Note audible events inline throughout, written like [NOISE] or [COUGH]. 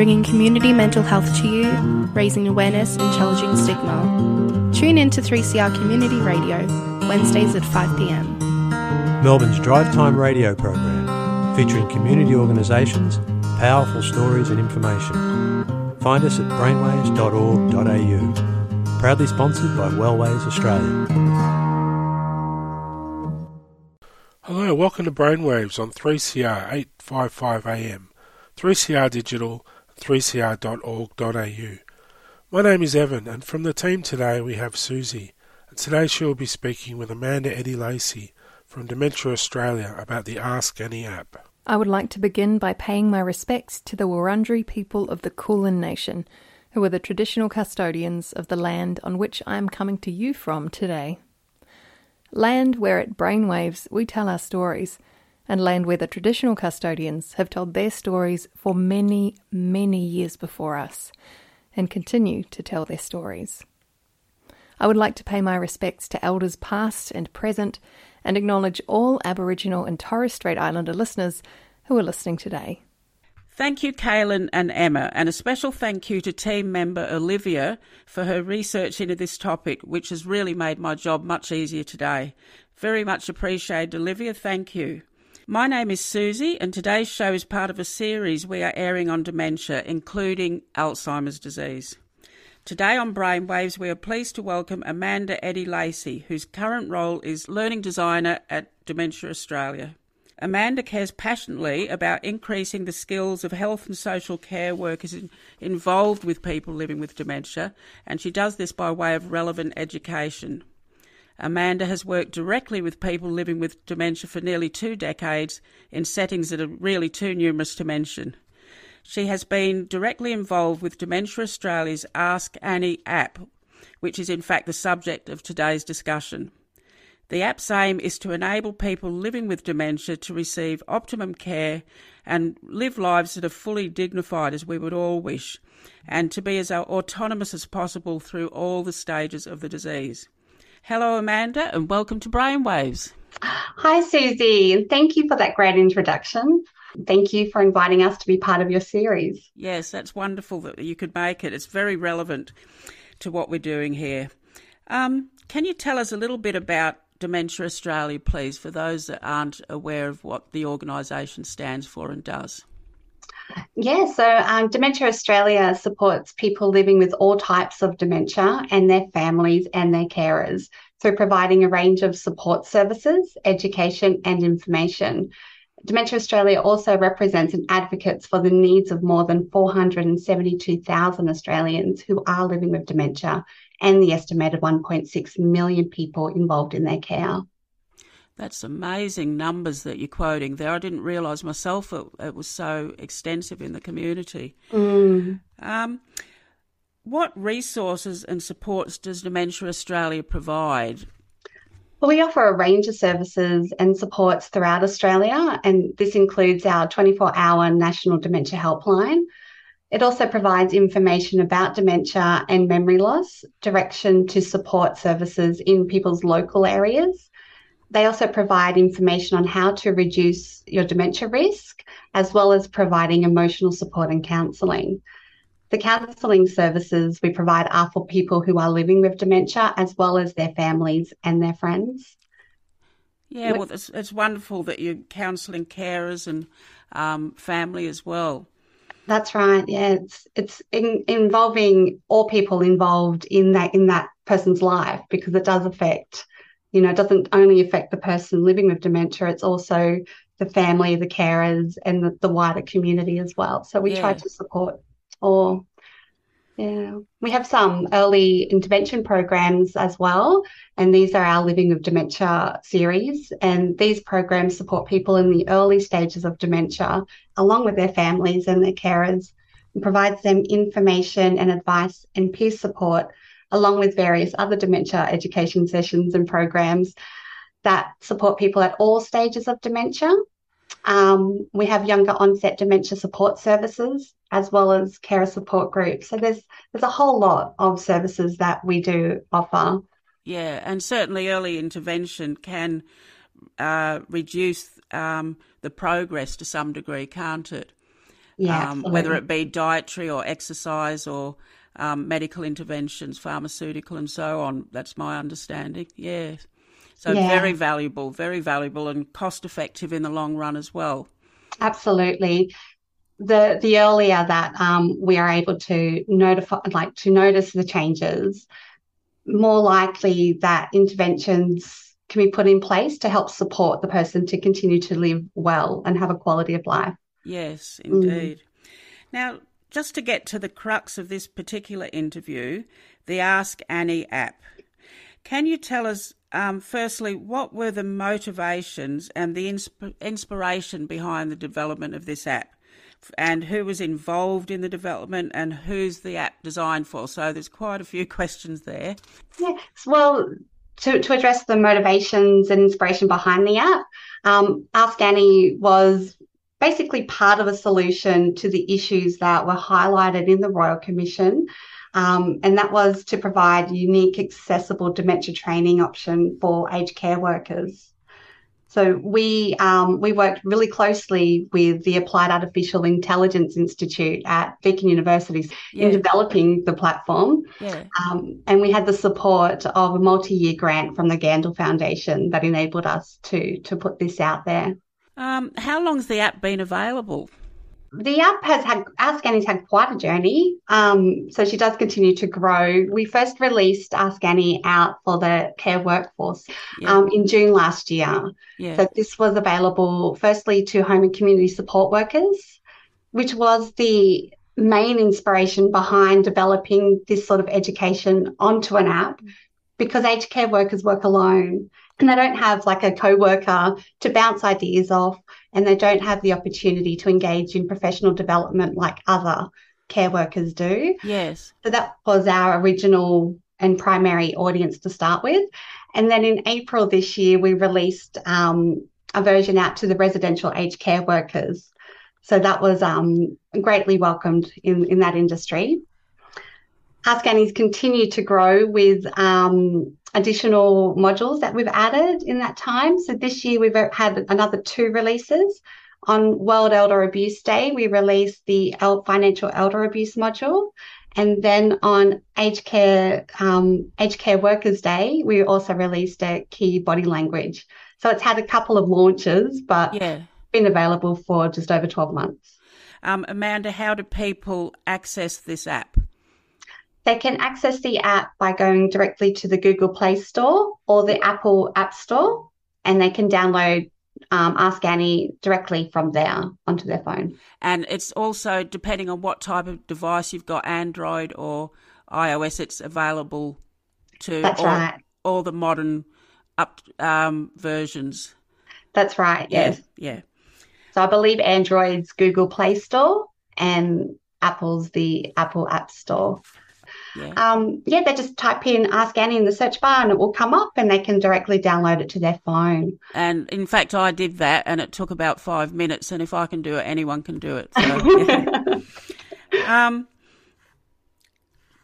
Bringing community mental health to you, raising awareness and challenging stigma. Tune in to 3CR Community Radio, Wednesdays at 5pm. Melbourne's Drive Time radio program, featuring community organisations, powerful stories and information. Find us at brainwaves.org.au. Proudly sponsored by Wellways Australia. Hello, welcome to Brainwaves on 3CR 855 AM, 3CR Digital, 3cr.org.au. My name is Evan, and from the team today we have Susie, and today she will be speaking with Amanda Eddie Lacey from Dementia Australia about the Ask Annie app. I would like to begin by paying my respects to the Wurundjeri people of the Kulin Nation, who are the traditional custodians of the land on which I am coming to you from today. Land where at Brainwaves we tell our stories, and land where the traditional custodians have told their stories for many, many years before us, and continue to tell their stories. I would like to pay my respects to elders past and present and acknowledge all Aboriginal and Torres Strait Islander listeners who are listening today. Thank you, Kaylin and Emma, and a special thank you to team member Olivia for her research into this topic, which has really made my job much easier today. Very much appreciated, Olivia. Thank you. My name is Susie, and today's show is part of a series we are airing on dementia, including Alzheimer's disease. Today on Brainwaves, we are pleased to welcome Amanda Eddie Lacey, whose current role is Learning Designer at Dementia Australia. Amanda cares passionately about increasing the skills of health and social care workers in, involved with people living with dementia, and she does this by way of relevant education. Amanda has worked directly with people living with dementia for nearly two decades in settings that are really too numerous to mention. She has been directly involved with Dementia Australia's Ask Annie app, which is in fact the subject of today's discussion. The app's aim is to enable people living with dementia to receive optimum care and live lives that are fully dignified as we would all wish, and to be as autonomous as possible through all the stages of the disease. Hello, Amanda, and welcome to Brainwaves. Hi, Susie. And thank you for that great introduction. Thank you for inviting us to be part of your series. Yes, that's wonderful that you could make it. It's very relevant to what we're doing here. Um, can you tell us a little bit about Dementia Australia, please, for those that aren't aware of what the organisation stands for and does? Yeah, so um, Dementia Australia supports people living with all types of dementia and their families and their carers through providing a range of support services, education, and information. Dementia Australia also represents and advocates for the needs of more than 472,000 Australians who are living with dementia and the estimated 1.6 million people involved in their care. That's amazing numbers that you're quoting there. I didn't realise myself it, it, was so extensive in the community. Mm. Um, what resources and supports does Dementia Australia provide? Well, we offer a range of services and supports throughout Australia, and this includes our 24 hour National Dementia Helpline, it also provides information about dementia and memory loss, direction to support services in people's local areas. They also provide information on how to reduce your dementia risk, as well as providing emotional support and counselling. The counselling services we provide are for people who are living with dementia, as well as their families and their friends. Yeah, well, it's, it's wonderful that you're counselling carers and um, family as well. That's right. Yeah, it's it's in, involving all people involved in that in that person's life because it does affect, you know, it doesn't only affect the person living with dementia. It's also the family, the carers, and the, the wider community as well. So we yeah. try to support all yeah, we have some early intervention programs as well, and these are our Living with Dementia series. And these programs support people in the early stages of dementia, along with their families and their carers, and provides them information and advice and peer support along with various other dementia education sessions and programs that support people at all stages of dementia. Um, we have younger onset dementia support services as well as carer support groups. So there's there's a whole lot of services that we do offer. Yeah, and certainly early intervention can uh, reduce um, the progress to some degree, can't it? Yeah, um, whether it be dietary or exercise or um, medical interventions, pharmaceutical, and so on. That's my understanding. Yes. So yeah. very valuable, very valuable, and cost effective in the long run as well. Absolutely. The the earlier that um, we are able to notify, like to notice the changes, more likely that interventions can be put in place to help support the person to continue to live well and have a quality of life. Yes, indeed. Mm. Now, just to get to the crux of this particular interview, the Ask Annie app. Can you tell us, um, firstly, what were the motivations and the insp- inspiration behind the development of this app? And who was involved in the development and who's the app designed for? So there's quite a few [LAUGHS] questions there. Yes, well, to, to address the motivations and inspiration behind the app, um, Ask Annie was basically part of a solution to the issues that were highlighted in the Royal Commission. Um, and that was to provide unique, accessible dementia training option for aged care workers. So we um, we worked really closely with the Applied Artificial Intelligence Institute at Deakin University yeah. in developing the platform, yeah. um, and we had the support of a multi-year grant from the Gandel Foundation that enabled us to to put this out there. Um, how long's the app been available? The app has had, Ask Annie's had quite a journey. Um, so she does continue to grow. We first released Ask Annie out for the care workforce yeah. um, in June last year. Yeah. So this was available firstly to home and community support workers, which was the main inspiration behind developing this sort of education onto an app because aged care workers work alone and they don't have like a co-worker to bounce ideas off and they don't have the opportunity to engage in professional development like other care workers do. Yes. So that was our original and primary audience to start with. And then in April this year, we released um, a version out to the residential aged care workers. So that was um, greatly welcomed in, in that industry. Ask Annie's continued to grow with um, additional modules that we've added in that time. So this year we've had another two releases. On World Elder Abuse Day, we released the financial elder abuse module. And then on Aged Care, um, Aged Care Workers Day, we also released a key body language. So it's had a couple of launches, but yeah. been available for just over 12 months. Um, Amanda, how do people access this app? They can access the app by going directly to the Google Play Store or the Apple App Store, and they can download um, Ask Annie directly from there onto their phone. And it's also depending on what type of device you've got, Android or iOS, it's available to That's all, right. all the modern up um, versions. That's right. Yes. Yeah. yeah. So I believe Android's Google Play Store and Apple's the Apple App Store. Yeah. Um, yeah, they just type in Ask Annie in the search bar and it will come up and they can directly download it to their phone. And in fact, I did that and it took about five minutes. And if I can do it, anyone can do it. So, [LAUGHS] yeah. um,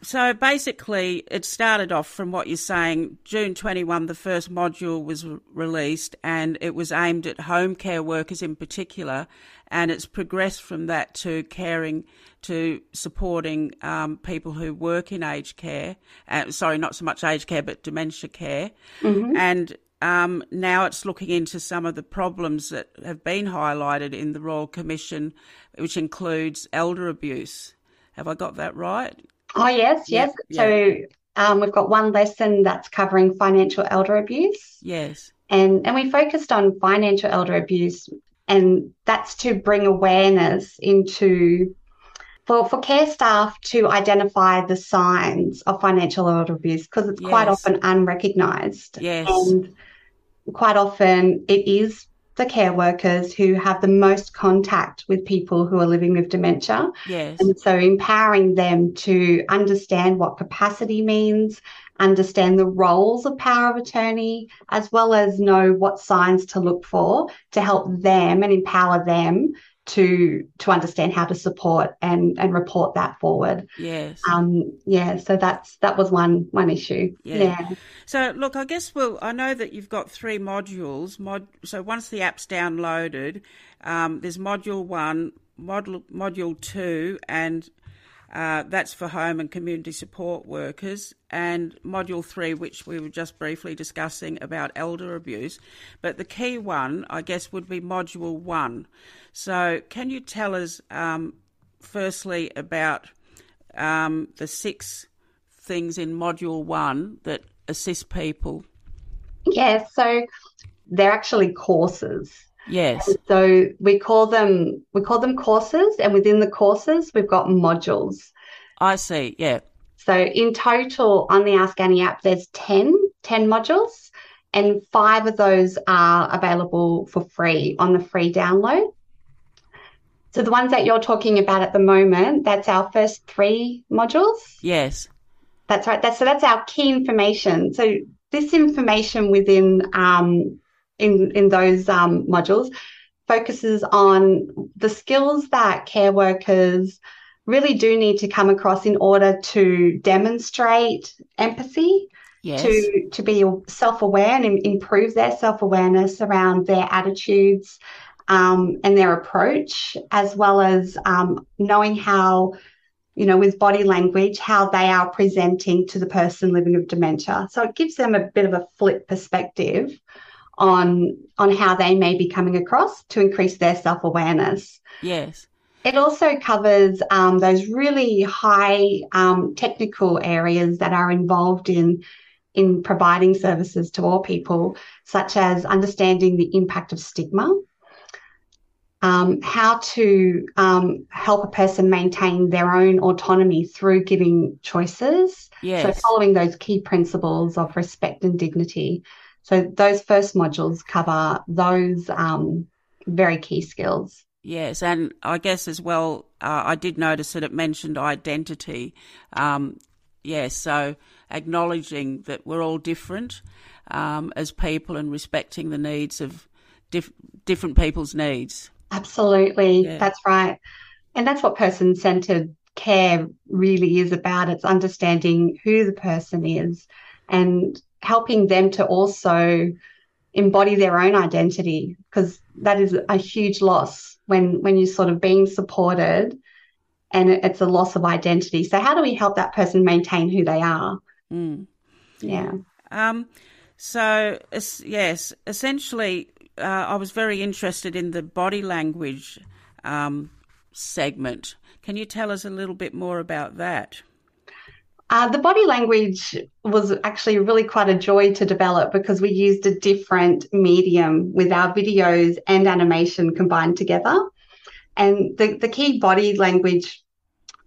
so basically, it started off from what you're saying. June 21, the first module was released, and it was aimed at home care workers in particular. And it's progressed from that to caring, to supporting um, people who work in aged care. Uh, sorry, not so much aged care, but dementia care. Mm-hmm. And um, now it's looking into some of the problems that have been highlighted in the Royal Commission, which includes elder abuse. Have I got that right? Oh, yes, yes. Yeah, so um, we've got one lesson that's covering financial elder abuse. Yes. And, and we focused on financial elder abuse, and that's to bring awareness into for, for care staff to identify the signs of financial elder abuse because it's yes. quite often unrecognised. Yes. And quite often it is the care workers who have the most contact with people who are living with dementia. Yes. And so empowering them to understand what capacity means, understand the roles of power of attorney, as well as know what signs to look for to help them and empower them to to understand how to support and and report that forward. Yes. Um, yeah. So that's that was one one issue. Yeah. yeah. So look, I guess well, I know that you've got three modules. Mod, so once the app's downloaded, um, there's module one, module module two, and uh, that's for home and community support workers, and Module 3, which we were just briefly discussing about elder abuse. But the key one, I guess, would be Module 1. So, can you tell us, um, firstly, about um, the six things in Module 1 that assist people? Yeah, so they're actually courses. Yes. So we call them we call them courses, and within the courses we've got modules. I see. Yeah. So in total on the Ask Annie app, there's 10, 10 modules, and five of those are available for free on the free download. So the ones that you're talking about at the moment, that's our first three modules. Yes. That's right. That's so that's our key information. So this information within um, in in those um, modules focuses on the skills that care workers really do need to come across in order to demonstrate empathy Yes. to to be self-aware and improve their self-awareness around their attitudes um, and their approach as well as um, knowing how you know with body language how they are presenting to the person living with dementia so it gives them a bit of a flip perspective on on how they may be coming across to increase their self-awareness Yes. it also covers um, those really high um, technical areas that are involved in in providing services to all people, such as understanding the impact of stigma, um, how to um, help a person maintain their own autonomy through giving choices. Yes. So following those key principles of respect and dignity. So those first modules cover those um, very key skills. Yes, and I guess as well, uh, I did notice that it mentioned identity. Um, yes, so acknowledging that we're all different um, as people and respecting the needs of dif- different people's needs. Absolutely. Yeah. That's right. And that's what person centered care really is about. It's understanding who the person is and helping them to also embody their own identity because that is a huge loss when when you're sort of being supported and it's a loss of identity. So how do we help that person maintain who they are? Mm. Yeah. Um, so yes, essentially, uh, I was very interested in the body language um, segment. Can you tell us a little bit more about that? Uh, the body language was actually really quite a joy to develop because we used a different medium with our videos and animation combined together. And the, the key body language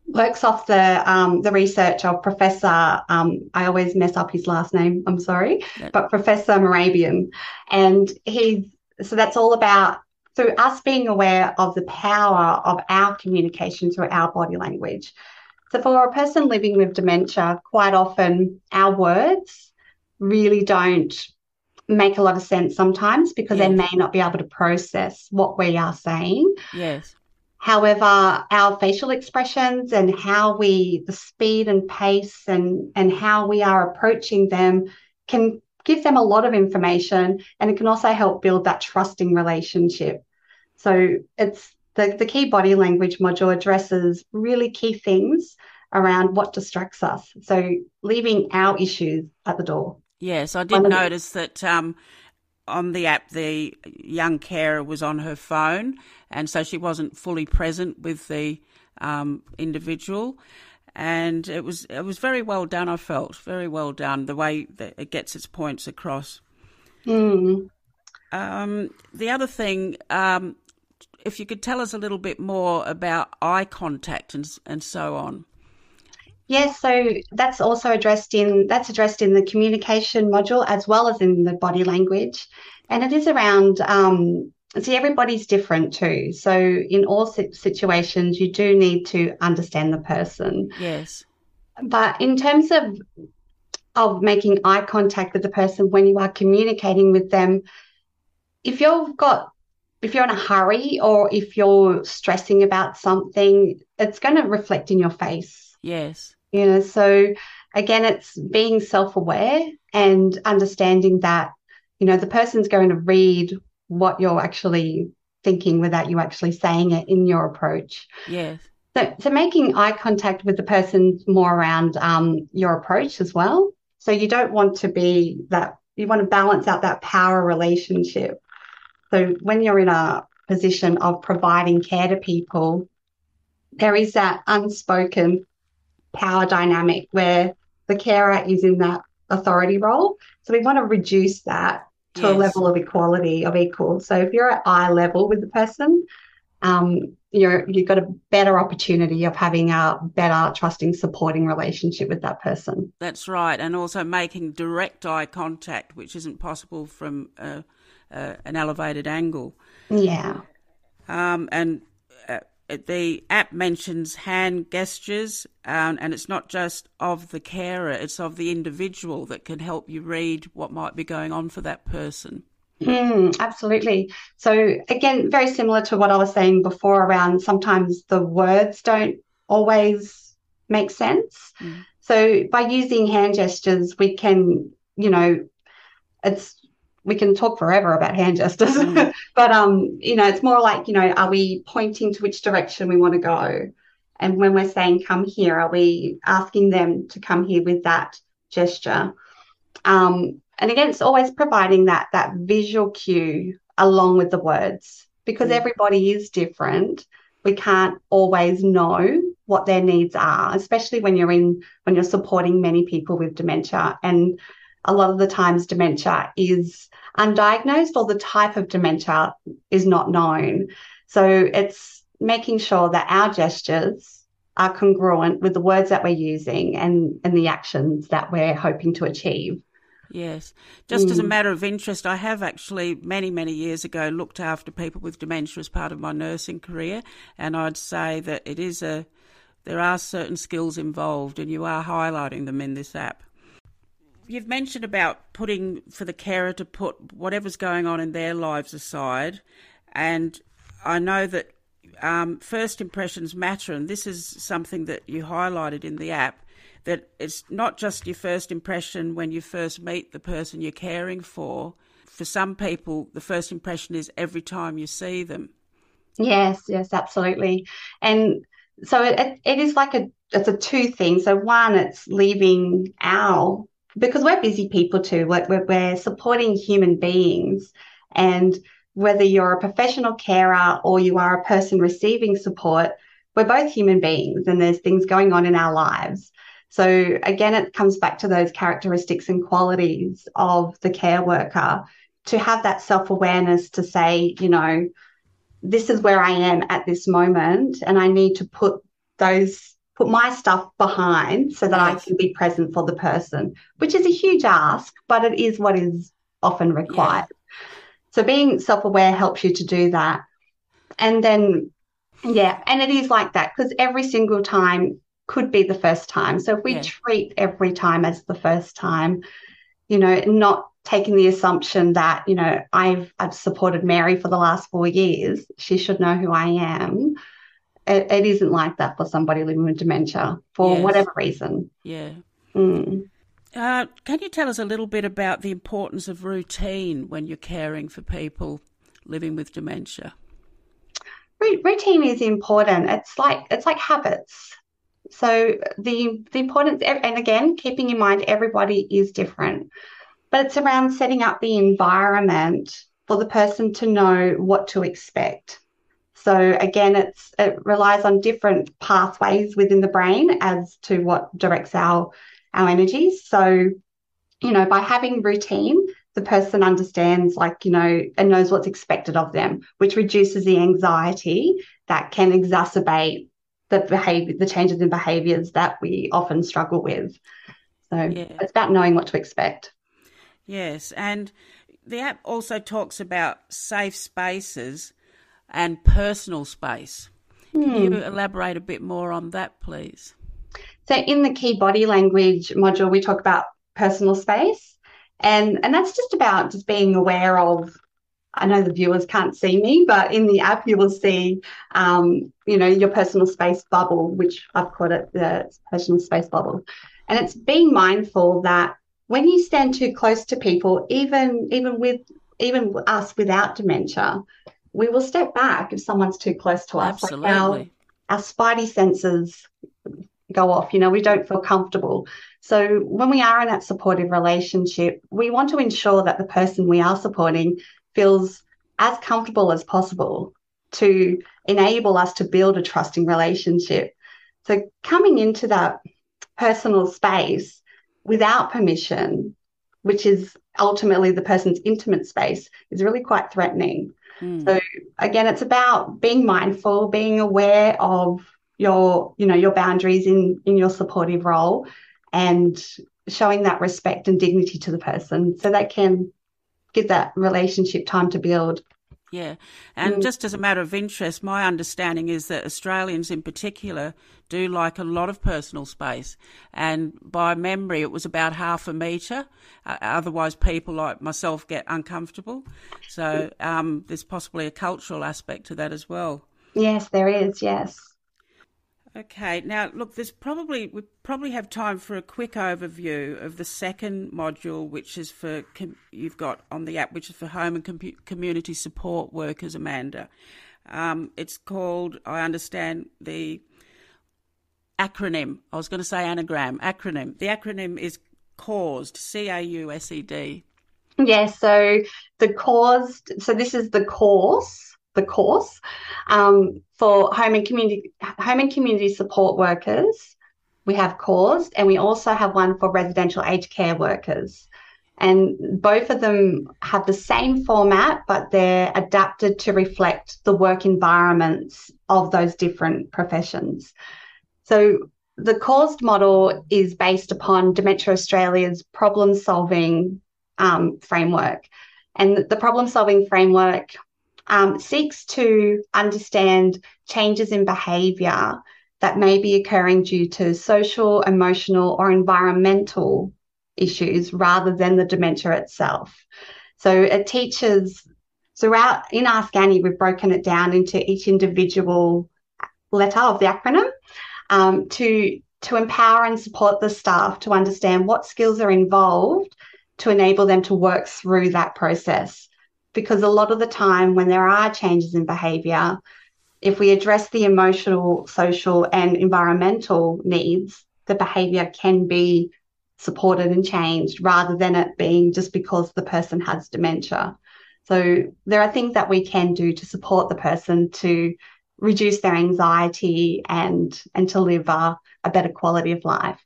works off the um, the research of Professor. Um, I always mess up his last name. I'm sorry, Yeah. but Professor Mehrabian, and he's so that's all about through us being aware of the power of our communication through our body language. So, for a person living with dementia, quite often our words really don't make a lot of sense sometimes because they may not be able to process what we are saying. Yes. However, our facial expressions and how we, the speed and pace and, and how we are approaching them can give them a lot of information and it can also help build that trusting relationship. So it's the, the key body language module addresses really key things around what distracts us. So leaving our issues at the door. Yes, I did notice that um, on the app, the young carer was on her phone, and so she wasn't fully present with the um, individual. And it was it was very well done. I felt very well done the way that it gets its points across. Hmm. Um, the other thing, um, if you could tell us a little bit more about eye contact and and so on. Yes, so that's also addressed in that's addressed in the communication module as well as in the body language, and it is around um, see, everybody's different too. So in all situations, you do need to understand the person. Yes. But in terms of of making eye contact with the person when you are communicating with them, if you've got if you're in a hurry or if you're stressing about something, it's going to reflect in your face. Yes. You know, so again, it's being self aware and understanding that, you know, the person's going to read what you're actually thinking without you actually saying it in your approach. Yes. So, so making eye contact with the person more around um, your approach as well. So you don't want to be that, you want to balance out that power relationship. So when you're in a position of providing care to people, there is that unspoken power dynamic where the carer is in that authority role. So we want to reduce that to yes. a level of equality of equal. So if you're at eye level with the person, um, you're you've got a better opportunity of having a better trusting supporting relationship with that person that's right and also making direct eye contact which isn't possible from uh, uh, an elevated angle yeah um, and uh, the app mentions hand gestures um, and it's not just of the carer it's of the individual that can help you read what might be going on for that person Mm, absolutely. So, again, very similar to what I was saying before around sometimes the words don't always make sense. Mm. So, by using hand gestures, we can, you know, it's we can talk forever about hand gestures, mm. [LAUGHS] but um, you know, it's more like, you know, are we pointing to which direction we want to go? And when we're saying come here, are we asking them to come here with that gesture? Um, and again, it's always providing that that visual cue along with the words because mm. everybody is different. We can't always know what their needs are, especially when you're in when you're supporting many people with dementia. And a lot of the times dementia is undiagnosed or the type of dementia is not known. So it's making sure that our gestures are congruent with the words that we're using and, and the actions that we're hoping to achieve. Yes. Just mm. as a mm. matter of interest, I have actually many, many years ago looked after people with dementia as part of my nursing career, and I'd say that it is a there are certain skills involved, and you are highlighting them in this app. You've mentioned about putting for the carer to put whatever's going on in their lives aside, and I know that um, first impressions matter, and this is something that you highlighted in the app that it's not just your first impression when you first meet the person you're caring for. For some people, the first impression is every time you see them. Yes, yes, absolutely. And so it, it is like a it's a two thing. So one, it's leaving our because we're busy people too. We're, we're supporting human beings, and whether you're a professional carer or you are a person receiving support, we're both human beings, and there's things going on in our lives. So again, it comes back to those characteristics and qualities of the care worker to have that self awareness to say, you know, this is where I am at this moment, and I need to put those put my stuff behind so that I can be present for the person, which is a huge ask, but it is what is often required. Yeah. So being self aware helps you to do that. And then, yeah, and it is like that because every single time could be the first time. So if we yeah. treat every time as the first time, you know, not taking the assumption that, you know, I've I've supported Mary for the last four years, she should know who I am. It, it isn't like that for somebody living with dementia for yes. whatever reason. Yeah. Mm. Uh, can you tell us a little bit about the importance of routine when you're caring for people living with dementia? Routine is important. It's like it's like habits. So the the importance, and again, keeping in mind everybody is different, but it's around setting up the environment for the person to know what to expect. So again, it's it relies on different pathways within the brain as to what directs our our energies. So, you know, by having routine, the person understands like you know and knows what's expected of them which reduces the anxiety that can exacerbate the behavior, the changes in behaviors that we often struggle with. So yeah. it's about knowing what to expect. Yes, and the app also talks about safe spaces and personal space. Can you Hmm. elaborate a bit more on that, please? So in the key body language module, we talk about personal space, and and that's just about just being aware of. I know the viewers can't see me, but in the app you will see, um, you know, your personal space bubble, which I've called it the personal space bubble, and it's being mindful that when you stand too close to people, even even with even us without dementia, we will step back if someone's too close to us. Like our, Absolutely. our spidey senses go off, you know, we don't feel comfortable. So when we are in that supportive relationship, we want to ensure that the person we are supporting feels as comfortable as possible to enable us to build a trusting relationship. So coming into that personal space without permission, which is ultimately the person's intimate space, is really quite threatening. Mm. So again, it's about being mindful, being aware of your, you know, your boundaries in in your supportive role and showing that respect and dignity to the person so they can give that relationship time to build. Yeah. And Mm. just as a matter of interest, my understanding is that Australians in particular do like a lot of personal space. And by memory, it was about half a metre. Uh, otherwise, people like myself get uncomfortable. So um, there's possibly a cultural aspect to that as well. Yes, there is, yes. Okay, now look, there's probably we probably have time for a quick overview of the second module, which is for com- you've got on the app, which is for home and com- community support workers. Amanda, um, it's called. I understand the acronym. I was going to say anagram. Acronym. The acronym is caused. C A U S E D. Yes, so the caused. so this is the course, the course um, for home and community home and community support workers. We have caused, and we also have one for residential aged care workers. And both of them have the same format, but they're adapted to reflect the work environments of those different professions. So the caused model is based upon Dementia Australia's problem solving um, framework. And the problem solving framework um, seeks to understand changes in behaviour that may be occurring due to social, emotional, or environmental issues rather than the dementia itself. So it teaches throughout in our Annie, we've broken it down into each individual letter of the acronym um, to to empower and support the staff to understand what skills are involved to enable them to work through that process. Because a lot of the time, when there are changes in behaviour, if we address the emotional, social, and environmental needs, the behaviour can be supported and changed rather than it being just because the person has dementia. So there are things that we can do to support the person to reduce their anxiety and and to live a, a better quality of life.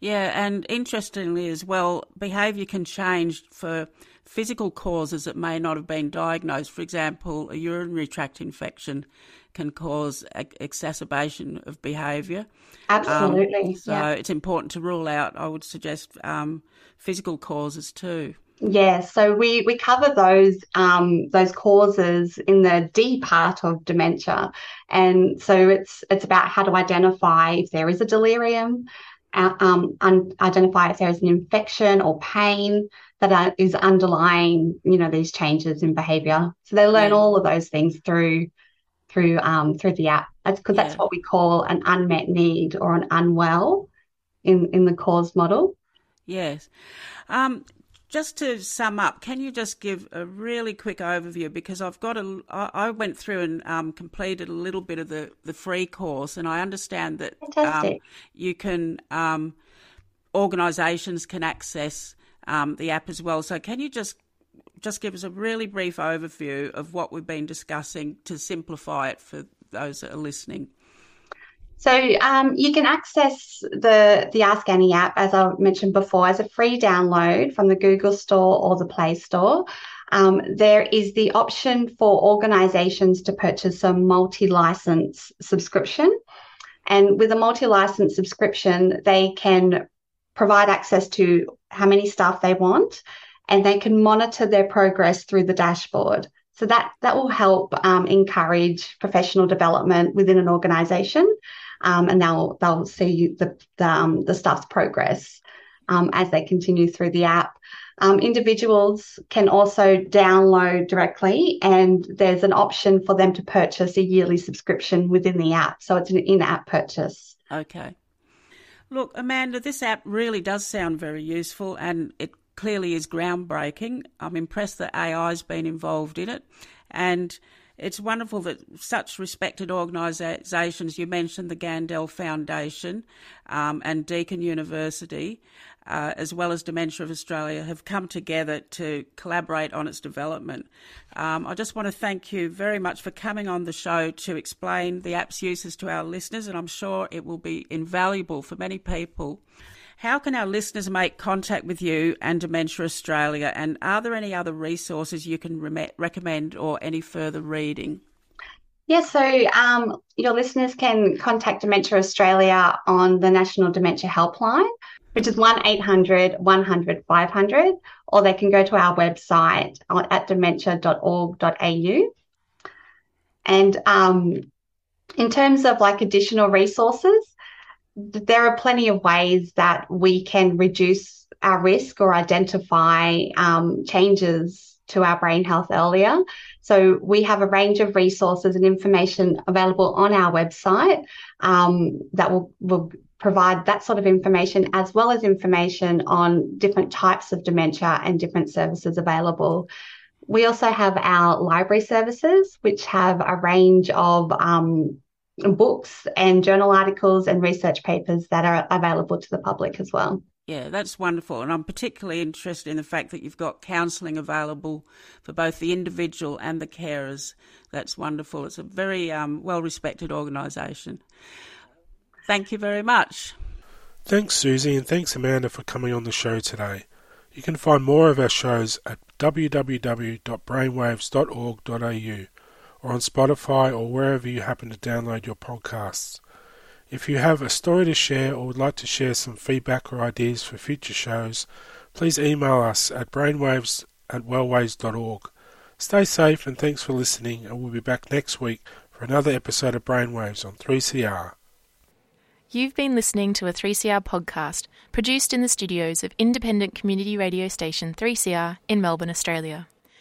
Yeah, and interestingly as well, behaviour can change for physical causes that may not have been diagnosed. For example, a urinary tract infection can cause exacerbation of behaviour. Absolutely. Um, so yeah. it's important to rule out, I would suggest, um, physical causes too. Yeah, so we we cover those um, those causes in the D part of dementia, and so it's it's about how to identify if there is a delirium, um, un- identify if there is an infection or pain that is underlying, you know, these changes in behaviour. So they learn Yeah. all of those things through through um, through the app. That's because that's Yeah. what we call an unmet need or an unwell in in the cause model. Yes. Um, just to sum up, can you just give a really quick overview? Because I've got a, I went through and um, completed a little bit of the, the free course, and I understand that um, you can, um, organisations can access um, the app as well. So can you just just give us a really brief overview of what we've been discussing to simplify it for those that are listening? So um, you can access the the Ask Annie app, as I mentioned before, as a free download from the Google Store or the Play Store. Um, there is the option for organisations to purchase a multi-license subscription, and with a multi-license subscription, they can provide access to how many staff they want, and they can monitor their progress through the dashboard. So that that will help um, encourage professional development within an organisation, um, and they'll they'll see the the, um, the staff's progress um, as they continue through the app. Um, individuals can also download directly, and there's an option for them to purchase a yearly subscription within the app. So it's an in-app purchase. Okay. Look, Amanda, this app really does sound very useful, and it clearly is groundbreaking. I'm impressed that AI has been involved in it. And it's wonderful that such respected organisations, you mentioned the Gandel Foundation um, and Deakin University, uh, as well as Dementia of Australia, have come together to collaborate on its development. Um, I just want to thank you very much for coming on the show to explain the app's uses to our listeners, and I'm sure it will be invaluable for many people. How can our listeners make contact with you and Dementia Australia? And are there any other resources you can re- recommend or any further reading? Yes, yeah, so um, your listeners can contact Dementia Australia on the National Dementia Helpline, which is 1 800 100 500, or they can go to our website at dementia.org.au. And um, in terms of like additional resources, there are plenty of ways that we can reduce our risk or identify um, changes to our brain health earlier. So we have a range of resources and information available on our website um, that will, will provide that sort of information as well as information on different types of dementia and different services available. We also have our library services, which have a range of um, books and journal articles and research papers that are available to the public as well. Yeah, that's wonderful. And I'm particularly interested in the fact that you've got counselling available for both the individual and the carers. That's wonderful. It's a very um, well respected organisation. Thank you very much. Thanks, Susie, and thanks, Amanda, for coming on the show today. You can find more of our shows at www.brainwaves.org.au or on Spotify or wherever you happen to download your podcasts. If you have a story to share or would like to share some feedback or ideas for future shows, please email us at brainwaves at wellways.org. Stay safe and thanks for listening, and we'll be back next week for another episode of Brainwaves on 3CR. You've been listening to a 3CR podcast produced in the studios of independent community radio station 3CR in Melbourne, Australia.